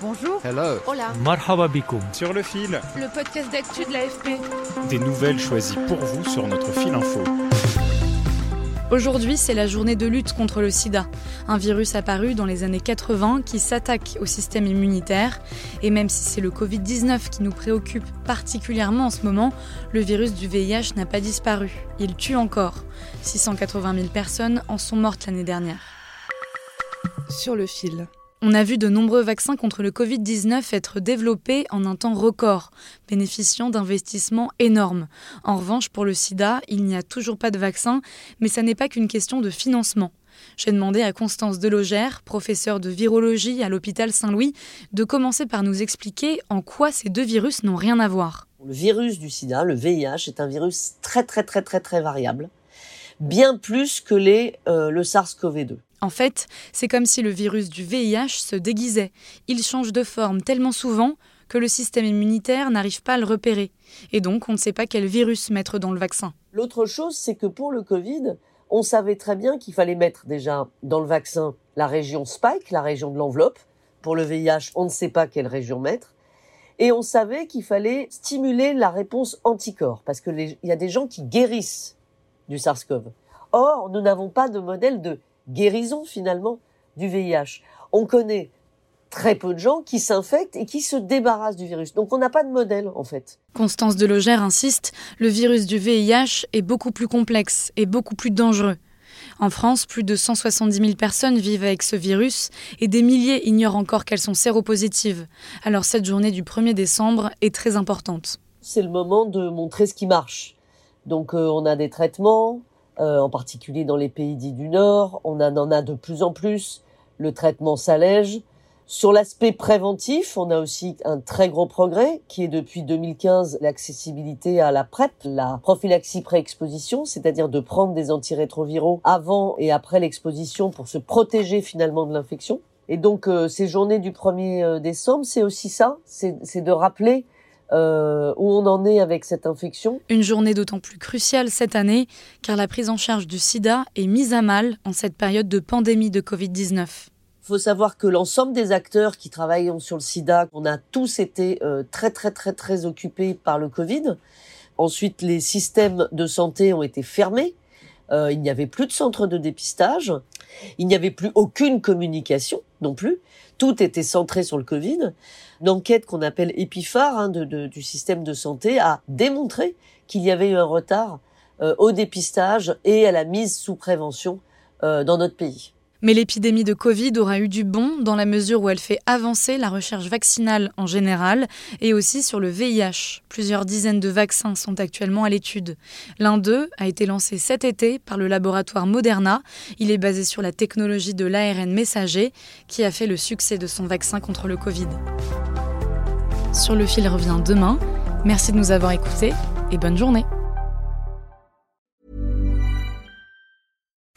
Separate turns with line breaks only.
Bonjour.
Hello.
Hola.
Marhaba bikoum.
Sur le fil,
Le podcast d'actu de l'AFP.
des nouvelles choisies pour vous sur notre fil info.
Aujourd'hui, c'est la journée de lutte contre le sida, un virus apparu dans les années 80 qui s'attaque au système immunitaire. Et même si c'est le Covid-19 qui nous préoccupe particulièrement en ce moment, le virus du VIH n'a pas disparu. Il tue encore. 680 000 personnes en sont mortes l'année dernière.
Sur le fil.
On a vu de nombreux vaccins contre le Covid-19 être développés en un temps record, bénéficiant d'investissements énormes. En revanche, pour le sida, il n'y a toujours pas de vaccin, mais ça n'est pas qu'une question de financement. J'ai demandé à Constance Delogère, professeure de virologie à l'hôpital Saint-Louis, de commencer par nous expliquer en quoi ces deux virus n'ont rien à voir.
Le virus du sida, le VIH, est un virus très très très très très variable, bien plus que les, euh, le SARS-CoV-2.
En fait, c'est comme si le virus du VIH se déguisait. Il change de forme tellement souvent que le système immunitaire n'arrive pas à le repérer. Et donc, on ne sait pas quel virus mettre dans le vaccin.
L'autre chose, c'est que pour le Covid, on savait très bien qu'il fallait mettre déjà dans le vaccin la région spike, la région de l'enveloppe. Pour le VIH, on ne sait pas quelle région mettre. Et on savait qu'il fallait stimuler la réponse anticorps, parce que les- il y a des gens qui guérissent du SARS-CoV. Or, nous n'avons pas de modèle de guérison finalement du VIH. On connaît très peu de gens qui s'infectent et qui se débarrassent du virus. Donc on n'a pas de modèle en fait.
Constance Delogère insiste, le virus du VIH est beaucoup plus complexe et beaucoup plus dangereux. En France, plus de 170 000 personnes vivent avec ce virus et des milliers ignorent encore qu'elles sont séropositives. Alors cette journée du 1er décembre est très importante.
C'est le moment de montrer ce qui marche. Donc euh, on a des traitements, euh, en particulier dans les pays dits du Nord, on en a de plus en plus, le traitement s'allège. Sur l'aspect préventif, on a aussi un très gros progrès qui est depuis 2015 l'accessibilité à la PrEP, la prophylaxie pré-exposition, c'est-à-dire de prendre des antirétroviraux avant et après l'exposition pour se protéger finalement de l'infection. Et donc euh, ces journées du 1er euh, décembre, c'est aussi ça, c'est de rappeler euh, où on en est avec cette infection.
Une journée d'autant plus cruciale cette année car la prise en charge du sida est mise à mal en cette période de pandémie de Covid-19.
Il faut savoir que l'ensemble des acteurs qui travaillent sur le sida, on a tous été euh, très très très très occupés par le Covid. Ensuite, les systèmes de santé ont été fermés. Euh, il n'y avait plus de centres de dépistage. Il n'y avait plus aucune communication non plus. Tout était centré sur le Covid. Une enquête qu'on appelle EPIFAR hein, de- de- du système de santé a démontré qu'il y avait eu un retard euh, au dépistage et à la mise sous prévention euh, dans notre pays.
Mais l'épidémie de Covid aura eu du bon dans la mesure où elle fait avancer la recherche vaccinale en général et aussi sur le VIH. Plusieurs dizaines de vaccins sont actuellement à l'étude. L'un d'eux a été lancé cet été par le laboratoire Moderna. Il est basé sur la technologie de l'ARN messager qui a fait le succès de son vaccin contre le Covid. Sur le fil revient demain. Merci de nous avoir écoutés et bonne journée.